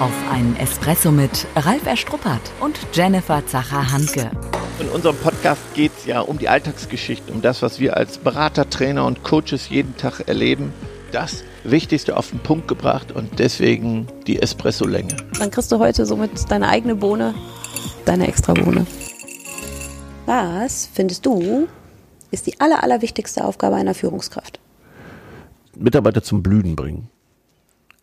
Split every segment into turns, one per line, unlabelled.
Auf einen Espresso mit Ralf Erstruppert und Jennifer Zacher-Hanke.
In unserem Podcast geht es ja um die Alltagsgeschichten, um das, was wir als Berater, Trainer und Coaches jeden Tag erleben. Das Wichtigste auf den Punkt gebracht und deswegen die Espresso-Länge.
Dann kriegst du heute somit deine eigene Bohne, deine extra Bohne. Was findest du ist die aller, allerwichtigste Aufgabe einer Führungskraft?
Mitarbeiter zum Blühen bringen.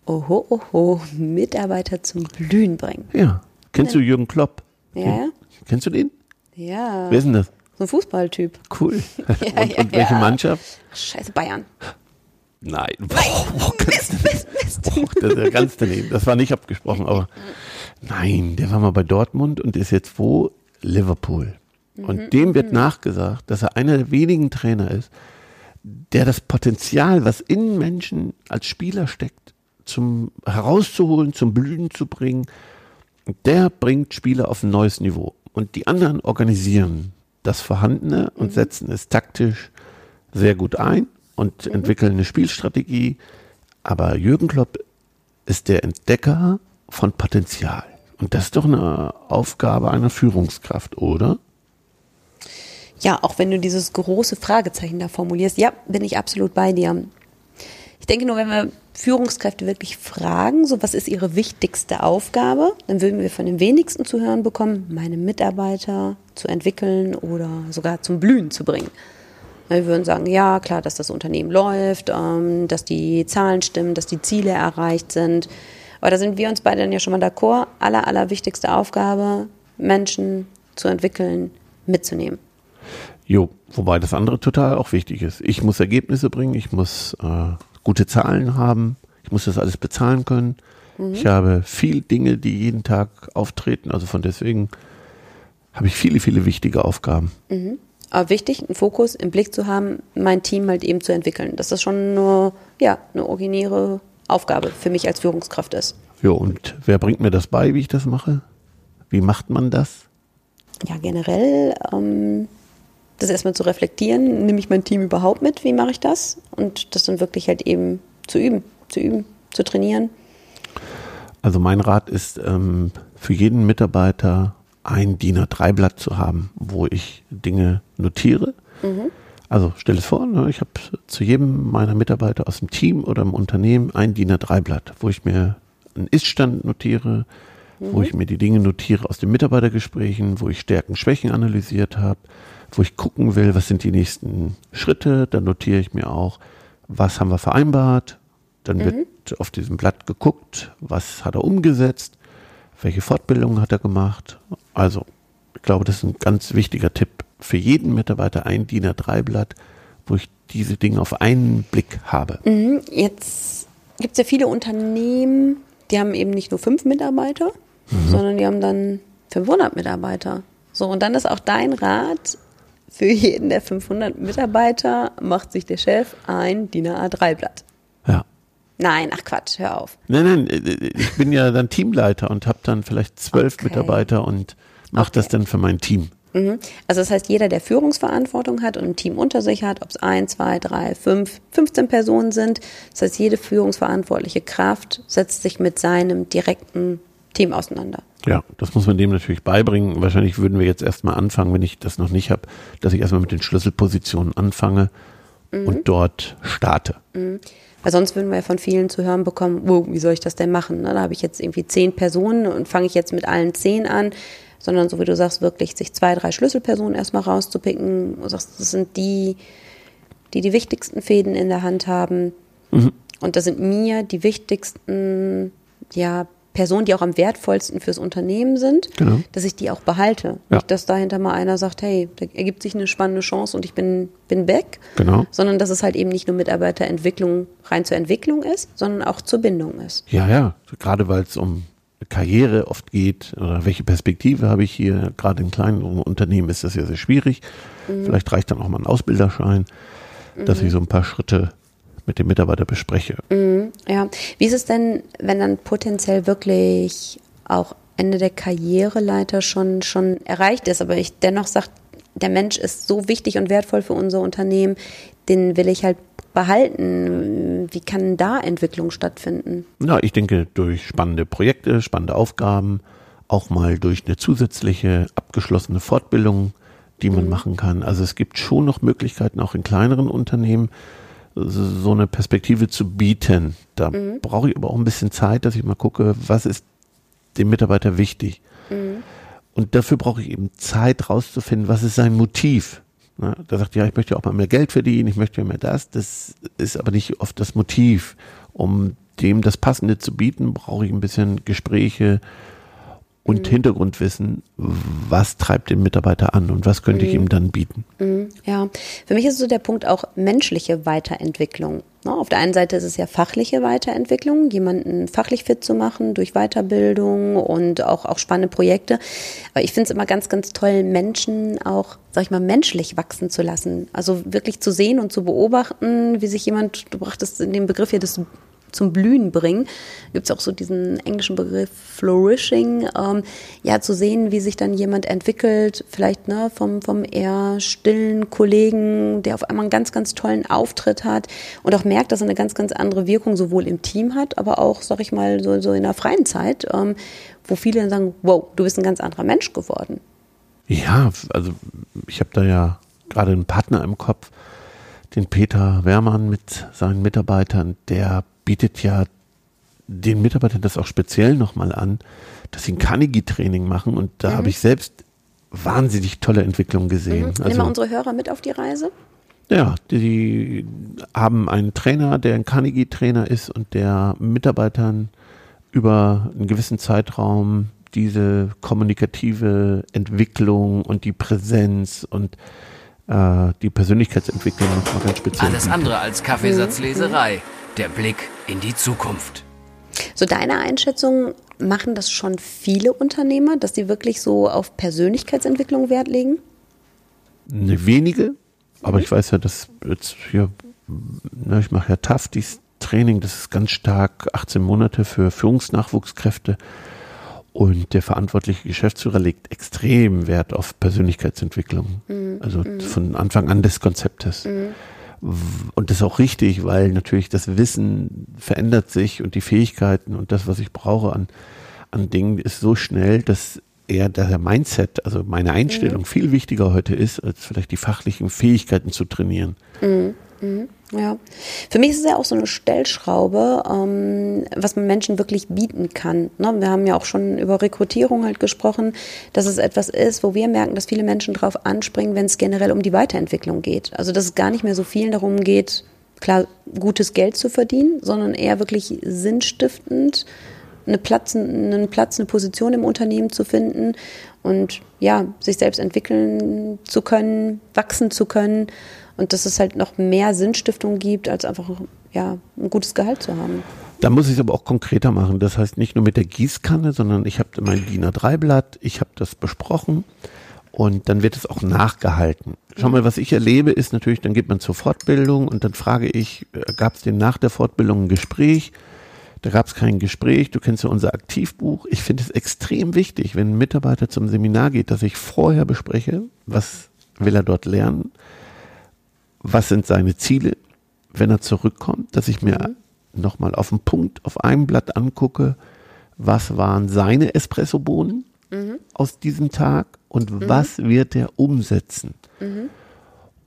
Oho, oho, Mitarbeiter zum Blühen bringen.
Ja. Kennst du Jürgen Klopp?
Ja, ja.
Kennst du den?
Ja.
Wer ist denn das?
So ein Fußballtyp.
Cool.
Ja,
und,
ja,
und welche
ja.
Mannschaft?
Scheiße, Bayern.
Nein.
Mist, Mist, Mist.
Oh, das ist ja ganz daneben. Das war nicht abgesprochen, aber nein, der war mal bei Dortmund und ist jetzt wo? Liverpool. Und dem wird nachgesagt, dass er einer der wenigen Trainer ist, der das Potenzial, was in Menschen als Spieler steckt, zum herauszuholen, zum Blühen zu bringen, der bringt Spieler auf ein neues Niveau. Und die anderen organisieren das Vorhandene und setzen es taktisch sehr gut ein und entwickeln eine Spielstrategie. Aber Jürgen Klopp ist der Entdecker von Potenzial. Und das ist doch eine Aufgabe einer Führungskraft, oder?
Ja, auch wenn du dieses große Fragezeichen da formulierst, ja, bin ich absolut bei dir. Ich denke nur, wenn wir Führungskräfte wirklich fragen, so was ist ihre wichtigste Aufgabe, dann würden wir von den wenigsten zu hören bekommen, meine Mitarbeiter zu entwickeln oder sogar zum Blühen zu bringen. Wir würden sagen, ja, klar, dass das Unternehmen läuft, ähm, dass die Zahlen stimmen, dass die Ziele erreicht sind. Aber da sind wir uns beide dann ja schon mal d'accord. Aller, allerwichtigste Aufgabe, Menschen zu entwickeln, mitzunehmen.
Jo, wobei das andere total auch wichtig ist. Ich muss Ergebnisse bringen, ich muss äh, gute Zahlen haben, ich muss das alles bezahlen können. Ich habe viel Dinge, die jeden Tag auftreten, also von deswegen habe ich viele, viele wichtige Aufgaben.
Aber wichtig, einen Fokus im Blick zu haben, mein Team halt eben zu entwickeln. Dass das schon eine, ja, eine originäre Aufgabe für mich als Führungskraft ist.
Jo, und wer bringt mir das bei, wie ich das mache? Wie macht man das?
Ja, generell ähm, das erstmal zu reflektieren, nehme ich mein Team überhaupt mit, wie mache ich das? Und das dann wirklich halt eben zu üben, zu üben, zu trainieren.
Also mein Rat ist, ähm, für jeden Mitarbeiter ein DIN A3-Blatt zu haben, wo ich Dinge notiere. Also stell es vor, ne, ich habe zu jedem meiner Mitarbeiter aus dem Team oder im Unternehmen ein DIN A3-Blatt, wo ich mir einen Ist-Stand notiere, wo ich mir die Dinge notiere aus den Mitarbeitergesprächen, wo ich Stärken, Schwächen analysiert habe, wo ich gucken will, was sind die nächsten Schritte. Dann notiere ich mir auch, was haben wir vereinbart. Dann wird auf diesem Blatt geguckt, was hat er umgesetzt, welche Fortbildungen hat er gemacht. Also, ich glaube, das ist ein ganz wichtiger Tipp für jeden Mitarbeiter, ein DIN A3-Blatt, wo ich diese Dinge auf einen Blick habe.
Mhm. Jetzt gibt es ja viele Unternehmen, die haben eben nicht nur fünf Mitarbeiter, sondern die haben dann 500 Mitarbeiter. So, und dann ist auch dein Rat, für jeden der 500 Mitarbeiter macht sich der Chef ein DIN A3-Blatt.
Ja.
Nein, ach Quatsch, hör auf.
Nein, nein, äh, ich bin ja dann Teamleiter und habe dann vielleicht zwölf
Okay.
Mitarbeiter und mache das
Okay.
dann für mein Team.
Mhm. Also das heißt, jeder, der Führungsverantwortung hat und ein Team unter sich hat, ob es ein, zwei, drei, fünf, 15 Personen sind, das heißt, jede führungsverantwortliche Kraft setzt sich mit seinem direkten Team auseinander.
Ja, das muss man dem natürlich beibringen. Wahrscheinlich würden wir jetzt erstmal anfangen, wenn ich das noch nicht habe, dass ich erstmal mit den Schlüsselpositionen anfange und dort starte.
Weil sonst würden wir ja von vielen zu hören bekommen, wow, wie soll ich das denn machen? Ne? Da habe ich jetzt irgendwie zehn Personen und fange ich jetzt mit allen zehn an, sondern so wie du sagst, wirklich sich zwei, drei Schlüsselpersonen erstmal rauszupicken. Du sagst, das sind die, die die wichtigsten Fäden in der Hand haben. Und das sind mir die wichtigsten, ja, Personen, die auch am wertvollsten fürs Unternehmen sind,
Genau.
dass ich die auch behalte.
Ja.
Nicht, dass dahinter mal einer sagt, hey, da ergibt sich eine spannende Chance und ich bin, bin weg
Genau.
sondern dass es halt eben nicht nur Mitarbeiterentwicklung rein zur Entwicklung ist, sondern auch zur Bindung ist.
Ja, ja, gerade weil es um Karriere oft geht oder welche Perspektive habe ich hier. Gerade in kleinen Unternehmen ist das ja sehr schwierig. Vielleicht reicht dann auch mal ein Ausbilderschein, dass ich so ein paar Schritte mit dem Mitarbeiter bespreche.
Ja, wie ist es denn, wenn dann potenziell wirklich auch Ende der Karriereleiter schon, schon erreicht ist, aber ich dennoch sage, der Mensch ist so wichtig und wertvoll für unser Unternehmen, den will ich halt behalten? Wie kann da Entwicklung stattfinden?
Ja, ich denke durch spannende Projekte, spannende Aufgaben, auch mal durch eine zusätzliche abgeschlossene Fortbildung, die man mhm. machen kann. Also es gibt schon noch Möglichkeiten, auch in kleineren Unternehmen so eine Perspektive zu bieten. Da mhm. brauche ich aber auch ein bisschen Zeit, dass ich mal gucke, was ist dem Mitarbeiter wichtig. Mhm. Und dafür brauche ich eben Zeit rauszufinden, was ist sein Motiv. Na, da sagt ja, ich möchte auch mal mehr Geld verdienen, ich möchte mehr das. Das ist aber nicht oft das Motiv. Um dem das Passende zu bieten, brauche ich ein bisschen Gespräche, und mhm. Hintergrundwissen, was treibt den Mitarbeiter an und was könnte mhm. ich ihm dann bieten.
Mhm. Ja, für mich ist so der Punkt auch menschliche Weiterentwicklung. Ne, auf der einen Seite ist es ja fachliche Weiterentwicklung, jemanden fachlich fit zu machen durch Weiterbildung und auch, auch spannende Projekte. Aber ich finde es immer ganz, ganz toll, Menschen auch, sag ich mal, menschlich wachsen zu lassen. Also wirklich zu sehen und zu beobachten, wie sich jemand, du brachtest in dem Begriff hier das zum Blühen bringen. Gibt es auch so diesen englischen Begriff Flourishing, ähm, ja, zu sehen, wie sich dann jemand entwickelt, vielleicht ne, vom, vom eher stillen Kollegen, der auf einmal einen ganz, ganz tollen Auftritt hat und auch merkt, dass er eine ganz, ganz andere Wirkung sowohl im Team hat, aber auch, sag ich mal, so, so in der freien Zeit, ähm, wo viele dann sagen, wow, du bist ein ganz anderer Mensch geworden.
Ja, also ich habe da ja gerade einen Partner im Kopf, den Peter Wehrmann mit seinen Mitarbeitern, der bietet ja den Mitarbeitern das auch speziell nochmal an, dass sie ein Carnegie-Training machen und da mhm. habe ich selbst wahnsinnig tolle Entwicklungen gesehen. Mhm.
Also, Nehmen wir unsere Hörer mit auf die Reise?
Ja, die haben einen Trainer, der ein Carnegie-Trainer ist und der Mitarbeitern über einen gewissen Zeitraum diese kommunikative Entwicklung und die Präsenz und äh, die Persönlichkeitsentwicklung nochmal ganz speziell.
Alles andere als Kaffeesatzleserei. Mhm. Der Blick in die Zukunft.
So deine Einschätzung, machen das schon viele Unternehmer, dass sie wirklich so auf Persönlichkeitsentwicklung Wert legen?
Ne, wenige, aber ich weiß ja, dass jetzt hier, na, ich mache ja TAF, dieses Training, das ist ganz stark 18 Monate für Führungsnachwuchskräfte. Und der verantwortliche Geschäftsführer legt extrem Wert auf Persönlichkeitsentwicklung. Mhm. Also mhm. von Anfang an des Konzeptes. Mhm. Und das ist auch richtig, weil natürlich das Wissen verändert sich und die Fähigkeiten und das, was ich brauche an, an Dingen, ist so schnell, dass eher der Mindset, also meine Einstellung mhm. viel wichtiger heute ist, als vielleicht die fachlichen Fähigkeiten zu trainieren.
Mhm. Mhm. Ja, für mich ist es ja auch so eine Stellschraube, ähm, was man Menschen wirklich bieten kann. Ne? Wir haben ja auch schon über Rekrutierung halt gesprochen, dass es etwas ist, wo wir merken, dass viele Menschen drauf anspringen, wenn es generell um die Weiterentwicklung geht. Also dass es gar nicht mehr so viel darum geht, klar gutes Geld zu verdienen, sondern eher wirklich sinnstiftend eine Platz, einen Platz, eine Position im Unternehmen zu finden und ja, sich selbst entwickeln zu können, wachsen zu können und dass es halt noch mehr Sinnstiftung gibt, als einfach ja, ein gutes Gehalt zu haben.
Da muss ich es aber auch konkreter machen. Das heißt nicht nur mit der Gießkanne, sondern ich habe mein DIN A3-Blatt, ich habe das besprochen und dann wird es auch nachgehalten. Schau mal, was ich erlebe, ist natürlich, dann geht man zur Fortbildung und dann frage ich, äh, gab es denn nach der Fortbildung ein Gespräch? Da gab es kein Gespräch. Du kennst ja unser Aktivbuch. Ich finde es extrem wichtig, wenn ein Mitarbeiter zum Seminar geht, dass ich vorher bespreche, was will er dort lernen, was sind seine Ziele, wenn er zurückkommt, dass ich mir mhm. nochmal auf den Punkt auf einem Blatt angucke, was waren seine Espressobohnen mhm. aus diesem Tag und mhm. was wird er umsetzen. Mhm.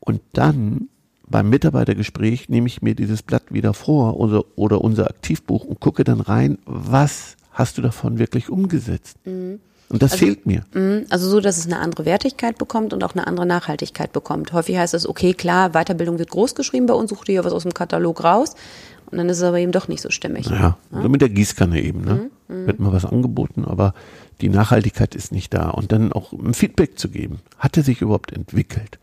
Und dann beim Mitarbeitergespräch nehme ich mir dieses Blatt wieder vor oder, oder unser Aktivbuch und gucke dann rein, was hast du davon wirklich umgesetzt? Mhm. Und das
also,
fehlt mir.
Mhm, also so, dass es eine andere Wertigkeit bekommt und auch eine andere Nachhaltigkeit bekommt. Häufig heißt es, okay, klar, Weiterbildung wird groß geschrieben bei uns, such dir ja was aus dem Katalog raus. Und dann ist es aber eben doch nicht so stimmig.
Ja, ja? So mit der Gießkanne eben. Ne? Mhm, mhm, Wird mal was angeboten, aber die Nachhaltigkeit ist nicht da. Und dann auch ein Feedback zu geben. Hat er sich überhaupt entwickelt?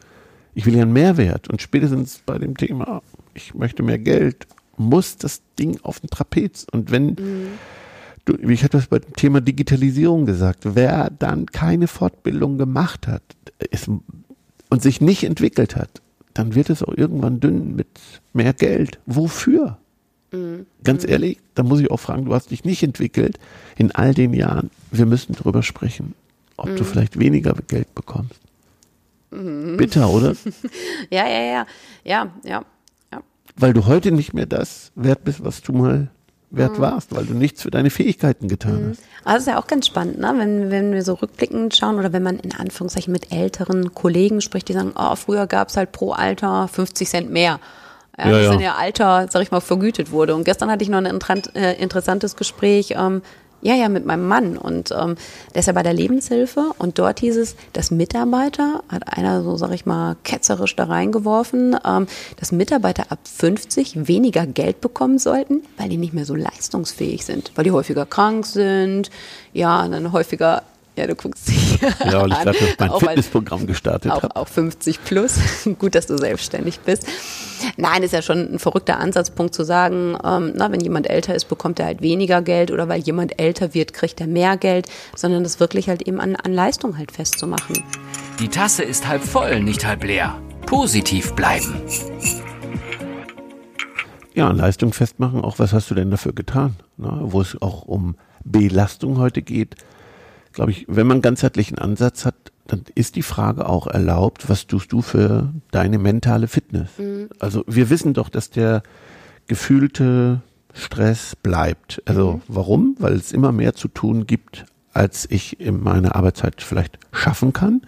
Ich will ja einen Mehrwert. Und spätestens bei dem Thema, ich möchte mehr Geld, muss das Ding auf den Trapez. Und wenn, mhm. Du, ich hatte das bei dem Thema Digitalisierung gesagt, wer dann keine Fortbildung gemacht hat ist, und sich nicht entwickelt hat, dann wird es auch irgendwann dünn mit mehr Geld. Wofür? Mhm. Ganz mhm. ehrlich, da muss ich auch fragen, du hast dich nicht entwickelt in all den Jahren. Wir müssen darüber sprechen, ob du mhm. vielleicht weniger Geld bekommst. Mhm. Bitter, oder?
ja, ja, ja. Ja, ja. ja.
weil du heute nicht mehr das wert bist, was du mal wert
Mhm.
warst, weil du nichts für deine Fähigkeiten getan hast.
Aber das ist ja auch ganz spannend, ne? wenn, wenn wir so rückblickend schauen oder wenn man in Anführungszeichen mit älteren Kollegen spricht, die sagen, oh, früher gab es halt pro Alter 50 Cent mehr. Ja,
Ja,
das
ja.
dann ja Alter, sag ich mal, vergütet wurde. Und gestern hatte ich noch ein äh, interessantes Gespräch, ähm, ja, ja, mit meinem Mann. Und ähm, der ist ja bei der Lebenshilfe und dort hieß es, dass Mitarbeiter, hat einer so, sag ich mal, ketzerisch da reingeworfen, ähm, dass Mitarbeiter ab 50 weniger Geld bekommen sollten, weil die nicht mehr so leistungsfähig sind, weil die häufiger krank sind, ja, dann häufiger, ja, du guckst dich
Ja, weil ich
an,
gerade mein
auch
Fitnessprogramm gestartet
auch,
habe.
auch 50 plus. Gut, dass du selbstständig bist. Nein, ist ja schon ein verrückter Ansatzpunkt zu sagen, ähm, na, wenn jemand älter ist, bekommt er halt weniger Geld oder weil jemand älter wird, kriegt er mehr Geld, sondern das wirklich halt eben an, an Leistung halt festzumachen.
Die Tasse ist halb voll, nicht halb leer. Positiv bleiben.
Ja, an Leistung festmachen, auch was hast du denn dafür getan? Ne? Wo es auch um Belastung heute geht, glaube ich, wenn man einen ganzheitlichen Ansatz hat, dann ist die Frage auch erlaubt, was tust du für deine mentale Fitness? Also wir wissen doch, dass der gefühlte Stress bleibt. Also warum? Weil es immer mehr zu tun gibt, als ich in meiner Arbeitszeit vielleicht schaffen kann.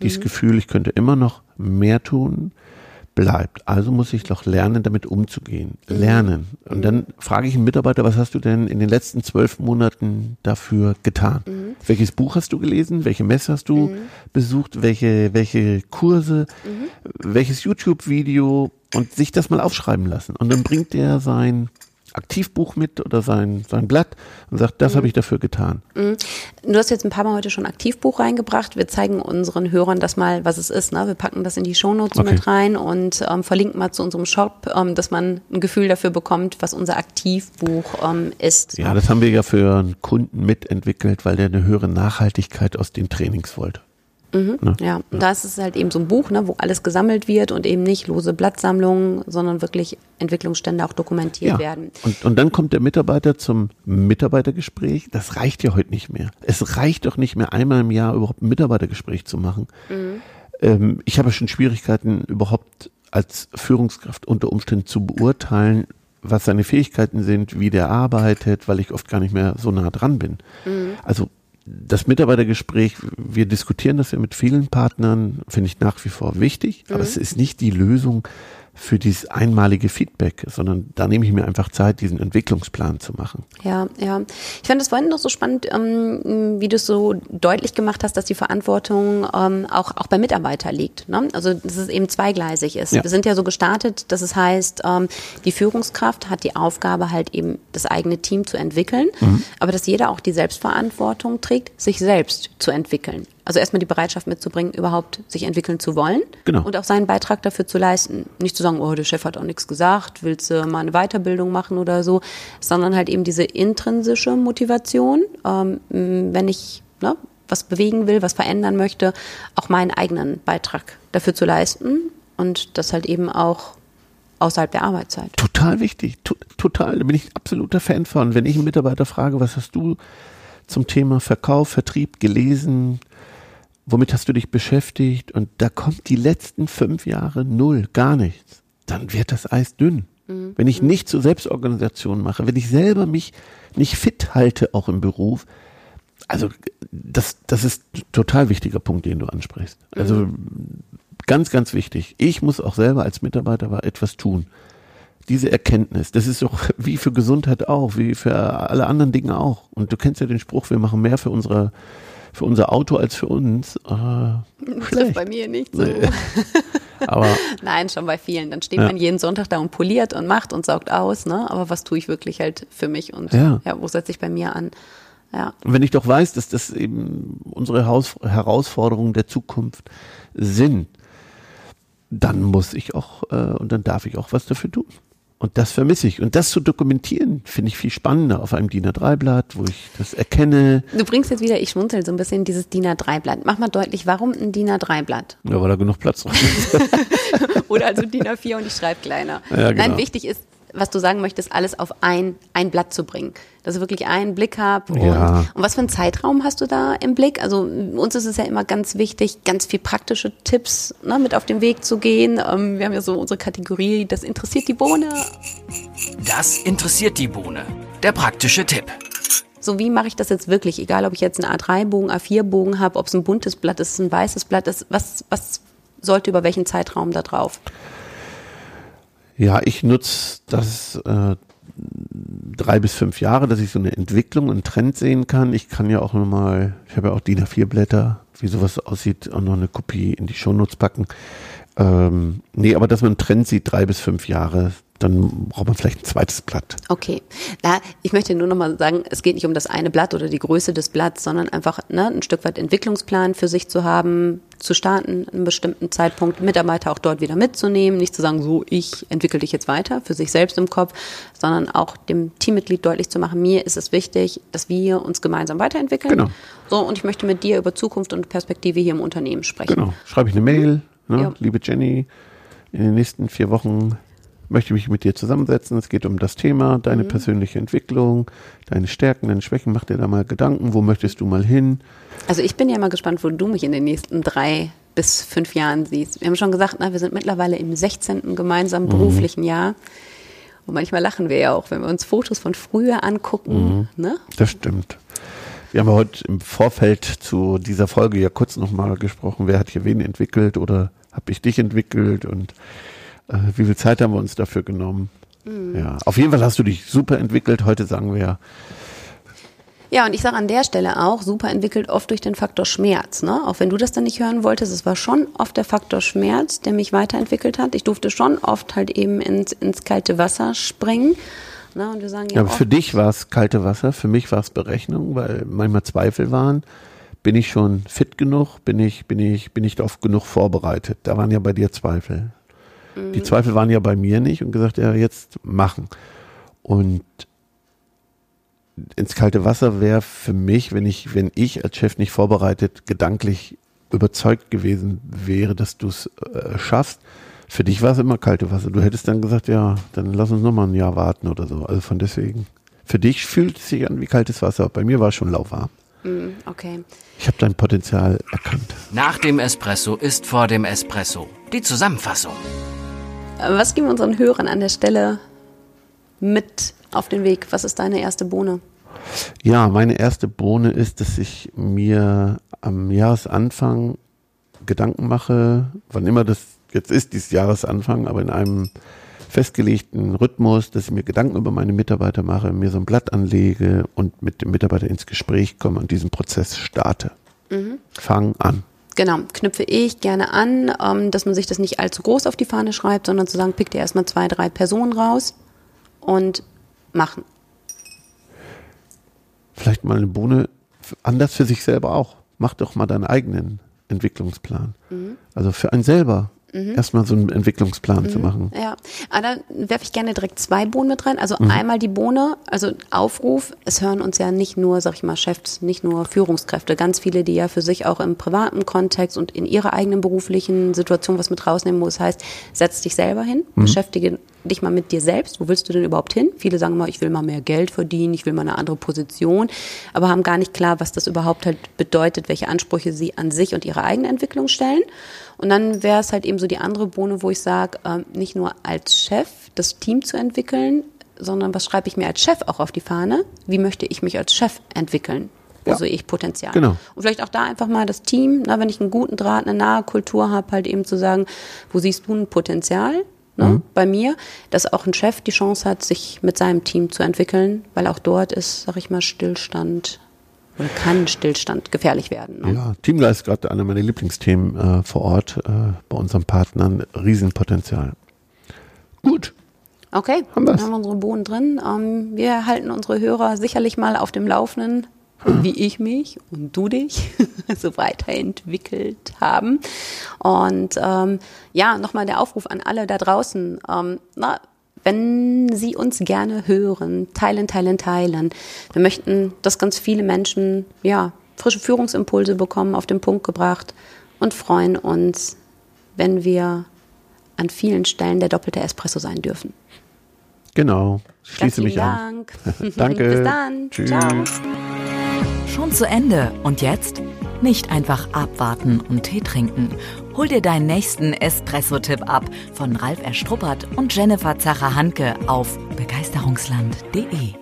Dieses Gefühl, ich könnte immer noch mehr tun, bleibt. Also muss ich doch lernen, damit umzugehen. Lernen. Und dann frage ich einen Mitarbeiter, was hast du denn in den letzten zwölf Monaten dafür getan? Welches Buch hast du gelesen? Welche Messe hast du besucht? Welche, welche Kurse? Welches YouTube-Video? Und sich das mal aufschreiben lassen. Und dann bringt der sein Aktivbuch mit oder sein, sein Blatt und sagt, das habe ich dafür getan.
Du hast jetzt ein paar Mal heute schon Aktivbuch reingebracht. Wir zeigen unseren Hörern das mal, was es ist. Ne? Wir packen das in die Shownotes
Okay.
mit rein und ähm, verlinken mal zu unserem Shop, ähm, dass man ein Gefühl dafür bekommt, was unser Aktivbuch ähm, ist.
Ja, das haben wir ja für einen Kunden mitentwickelt, weil der eine höhere Nachhaltigkeit aus den Trainings wollte. Ne?
Ja, und da ist es halt eben so ein Buch, ne, wo alles gesammelt wird und eben nicht lose Blattsammlungen, sondern wirklich Entwicklungsstände auch dokumentiert werden.
Und, und dann kommt der Mitarbeiter zum Mitarbeitergespräch. Das reicht ja heute nicht mehr. Es reicht doch nicht mehr, einmal im Jahr überhaupt ein Mitarbeitergespräch zu machen. Ähm, ich habe schon Schwierigkeiten, überhaupt als Führungskraft unter Umständen zu beurteilen, was seine Fähigkeiten sind, wie der arbeitet, weil ich oft gar nicht mehr so nah dran bin. Also das Mitarbeitergespräch, wir diskutieren das ja mit vielen Partnern, finde ich nach wie vor wichtig, aber es ist nicht die Lösung für dieses einmalige Feedback, sondern da nehme ich mir einfach Zeit, diesen Entwicklungsplan zu machen.
Ja, ja. Ich fand das vorhin noch so spannend, ähm, wie du es so deutlich gemacht hast, dass die Verantwortung ähm, auch, auch beim Mitarbeiter liegt. Ne? Also, dass es eben zweigleisig ist.
Ja.
Wir sind ja so gestartet, dass es heißt, ähm, die Führungskraft hat die Aufgabe, halt eben das eigene Team zu entwickeln, aber dass jeder auch die Selbstverantwortung trägt, sich selbst zu entwickeln. Also erstmal die Bereitschaft mitzubringen, überhaupt sich entwickeln zu wollen
Genau.
und auch seinen Beitrag dafür zu leisten. Nicht zu sagen, oh, der Chef hat auch nichts gesagt, willst du mal eine Weiterbildung machen oder so, sondern halt eben diese intrinsische Motivation, ähm, wenn ich ne, was bewegen will, was verändern möchte, auch meinen eigenen Beitrag dafür zu leisten und das halt eben auch außerhalb der Arbeitszeit.
Total wichtig, to total, da bin ich absoluter Fan von. Wenn ich einen Mitarbeiter frage, was hast du zum Thema Verkauf, Vertrieb gelesen, womit hast du dich beschäftigt und da kommt die letzten fünf Jahre null, gar nichts, dann wird das Eis dünn. Wenn ich nicht zur Selbstorganisation mache, wenn ich selber mich nicht fit halte, auch im Beruf, also das, das ist ein total wichtiger Punkt, den du ansprichst. Also ganz, ganz wichtig. Ich muss auch selber als Mitarbeiter etwas tun. Diese Erkenntnis, das ist doch wie für Gesundheit auch, wie für alle anderen Dinge auch. Und du kennst ja den Spruch, wir machen mehr für unsere, für unser Auto als für uns. Äh, schlecht.
bei mir nicht so.
Nee. Aber
Nein, schon bei vielen. Dann steht
Ja.
man jeden Sonntag da und poliert und macht und saugt aus, ne? Aber was tue ich wirklich halt für mich und
Ja.
ja, wo setze ich bei mir an? Ja.
wenn ich doch weiß, dass das eben unsere Haus Herausforderungen der Zukunft sind, dann muss ich auch äh, und dann darf ich auch was dafür tun. Und das vermisse ich. Und das zu dokumentieren, finde ich viel spannender auf einem DIN A3-Blatt, wo ich das erkenne.
Du bringst jetzt wieder, ich schmunzel so ein bisschen, dieses DIN A3-Blatt. Mach mal deutlich, warum ein DIN A3-Blatt?
Ja, weil da genug Platz drauf ist.
Oder also DIN A4 und ich schreibe kleiner.
Ja, genau.
Nein, wichtig ist, was du sagen möchtest, alles auf ein, ein Blatt zu bringen. Dass ich wirklich einen Blick habe. Und,
Ja.
und was für einen Zeitraum hast du da im Blick? Also uns ist es ja immer ganz wichtig, ganz viel praktische Tipps ne, mit auf den Weg zu gehen. Ähm, wir haben ja so unsere Kategorie, das interessiert die Bohne.
Das interessiert die Bohne. Der praktische Tipp.
So, wie mache ich das jetzt wirklich? Egal, ob ich jetzt einen A3-Bogen, A4-Bogen habe, ob es ein buntes Blatt ist, ein weißes Blatt ist. Was, was sollte über welchen Zeitraum da drauf?
Ja, ich nutze das äh, drei bis fünf Jahre, dass ich so eine Entwicklung, einen Trend sehen kann. Ich kann ja auch nochmal, ich habe ja auch DIN A4 Blätter, wie sowas aussieht, auch noch eine Kopie in die Shownotes packen. Ähm, nee, aber dass man einen Trend sieht, drei bis fünf Jahre, dann braucht man vielleicht ein zweites Blatt.
Okay. Na, ich möchte nur noch mal sagen, es geht nicht um das eine Blatt oder die Größe des Blatts, sondern einfach ne, ein Stück weit Entwicklungsplan für sich zu haben, zu starten, an einem bestimmten Zeitpunkt Mitarbeiter auch dort wieder mitzunehmen, nicht zu sagen, so, ich entwickle dich jetzt weiter für sich selbst im Kopf, sondern auch dem Teammitglied deutlich zu machen, mir ist es wichtig, dass wir uns gemeinsam weiterentwickeln.
Genau.
So, und ich möchte mit dir über Zukunft und Perspektive hier im Unternehmen sprechen.
Genau. Schreibe ich eine Mail, ne?
Ja.
liebe Jenny, in den nächsten vier Wochen möchte ich mich mit dir zusammensetzen. Es geht um das Thema,
Mhm.
deine persönliche Entwicklung, deine Stärken, deine Schwächen. Mach dir da mal Gedanken, wo möchtest du mal hin?
Also ich bin ja mal gespannt, wo du mich in den nächsten drei bis fünf Jahren siehst. Wir haben schon gesagt, na, wir sind mittlerweile im 16. gemeinsamen beruflichen Jahr. Und manchmal lachen wir ja auch, wenn wir uns Fotos von früher angucken. Ne?
Das stimmt. Wir haben heute im Vorfeld zu dieser Folge ja kurz nochmal gesprochen, wer hat hier wen entwickelt oder habe ich dich entwickelt und äh, wie viel Zeit haben wir uns dafür genommen?
Mhm.
Ja, auf jeden Fall hast du dich super entwickelt. Heute sagen wir ja,
Ja, und ich sage an der Stelle auch, super entwickelt oft durch den Faktor Schmerz. Ne? Auch wenn du das dann nicht hören wolltest, es war schon oft der Faktor Schmerz, der mich weiterentwickelt hat. Ich durfte schon oft halt eben ins, ins kalte Wasser springen. Ne? Und wir sagen ja,
Ja, aber für
oft,
dich war es kalte Wasser, für mich war es Berechnung, weil manchmal Zweifel waren. Bin ich schon fit genug? Bin ich, bin ich, bin ich darauf genug vorbereitet? Da waren ja bei dir Zweifel. Die Zweifel waren ja bei mir nicht und gesagt, ja, jetzt machen. Und ins kalte Wasser wäre für mich, wenn ich, wenn ich als Chef nicht vorbereitet, gedanklich überzeugt gewesen wäre, dass du es äh, schaffst. Für dich war es immer kalte Wasser. Du hättest dann gesagt, ja, dann lass uns nochmal ein Jahr warten oder so. Also von deswegen. Für dich fühlt es sich an wie kaltes Wasser. Bei mir war es schon lauwarm.
mm, okay.
Ich habe dein Potenzial erkannt.
Nach dem Espresso ist vor dem Espresso. Die Zusammenfassung.
Was geben wir unseren Hörern an der Stelle mit auf den Weg? Was ist deine erste Bohne?
Ja, meine erste Bohne ist, dass ich mir am Jahresanfang Gedanken mache, wann immer das jetzt ist, dieses Jahresanfang, aber in einem festgelegten Rhythmus, dass ich mir Gedanken über meine Mitarbeiter mache, mir so ein Blatt anlege und mit dem Mitarbeiter ins Gespräch komme und diesen Prozess starte. Fang an.
Genau, knüpfe ich gerne an, ähm, dass man sich das nicht allzu groß auf die Fahne schreibt, sondern zu sagen, pick dir erstmal zwei, drei Personen raus und machen.
Vielleicht mal eine Bohne anders für sich selber auch. Mach doch mal deinen eigenen Entwicklungsplan. Also für einen selber. Erstmal so einen Entwicklungsplan zu machen.
Ja, aber da werfe ich gerne direkt zwei Bohnen mit rein. Also einmal die Bohne, also Aufruf. Es hören uns ja nicht nur, sag ich mal, Chefs, nicht nur Führungskräfte, ganz viele, die ja für sich auch im privaten Kontext und in ihrer eigenen beruflichen Situation was mit rausnehmen, wo es heißt, setz dich selber hin, beschäftige dich mal mit dir selbst. Wo willst du denn überhaupt hin? Viele sagen mal, ich will mal mehr Geld verdienen, ich will mal eine andere Position, aber haben gar nicht klar, was das überhaupt halt bedeutet, welche Ansprüche sie an sich und ihre eigene Entwicklung stellen. Und dann wäre es halt eben so die andere Bohne, wo ich sage, ähm, nicht nur als Chef das Team zu entwickeln, sondern was schreibe ich mir als Chef auch auf die Fahne? Wie möchte ich mich als Chef entwickeln? Wo
Ja.
sehe ich Potenzial?
Genau.
Und vielleicht auch da einfach mal das Team, na, wenn ich einen guten Draht, eine nahe Kultur habe, halt eben zu sagen, wo siehst du ein Potenzial? Ne, Bei mir, dass auch ein Chef die Chance hat, sich mit seinem Team zu entwickeln, weil auch dort ist, sag ich mal, Stillstand oder kann Stillstand gefährlich werden. Ne?
Ja, Teamgeist ist gerade einer meiner Lieblingsthemen äh, vor Ort äh, bei unseren Partnern. Riesenpotenzial. Gut.
Okay,
Haben
dann
wir's.
haben wir unsere Bohnen drin. Ähm, wir halten unsere Hörer sicherlich mal auf dem Laufenden, wie ich mich und du dich so weiterentwickelt haben. Und ähm, ja, nochmal der Aufruf an alle da draußen. Ähm, na, wenn Sie uns gerne hören, teilen, teilen, teilen. Wir möchten, dass ganz viele Menschen ja frische Führungsimpulse bekommen, auf den Punkt gebracht und freuen uns, wenn wir an vielen Stellen der doppelte Espresso sein dürfen.
Genau. Ich schließe mich
vielen
an.
Dank.
Danke.
Bis dann.
Tschüss.
Ciao.
Schon zu Ende. Und jetzt? Nicht einfach abwarten und Tee trinken. Hol dir deinen nächsten Espresso-Tipp ab von Ralf Erstruppert und Jennifer Zacher-Hanke auf begeisterungsland.de.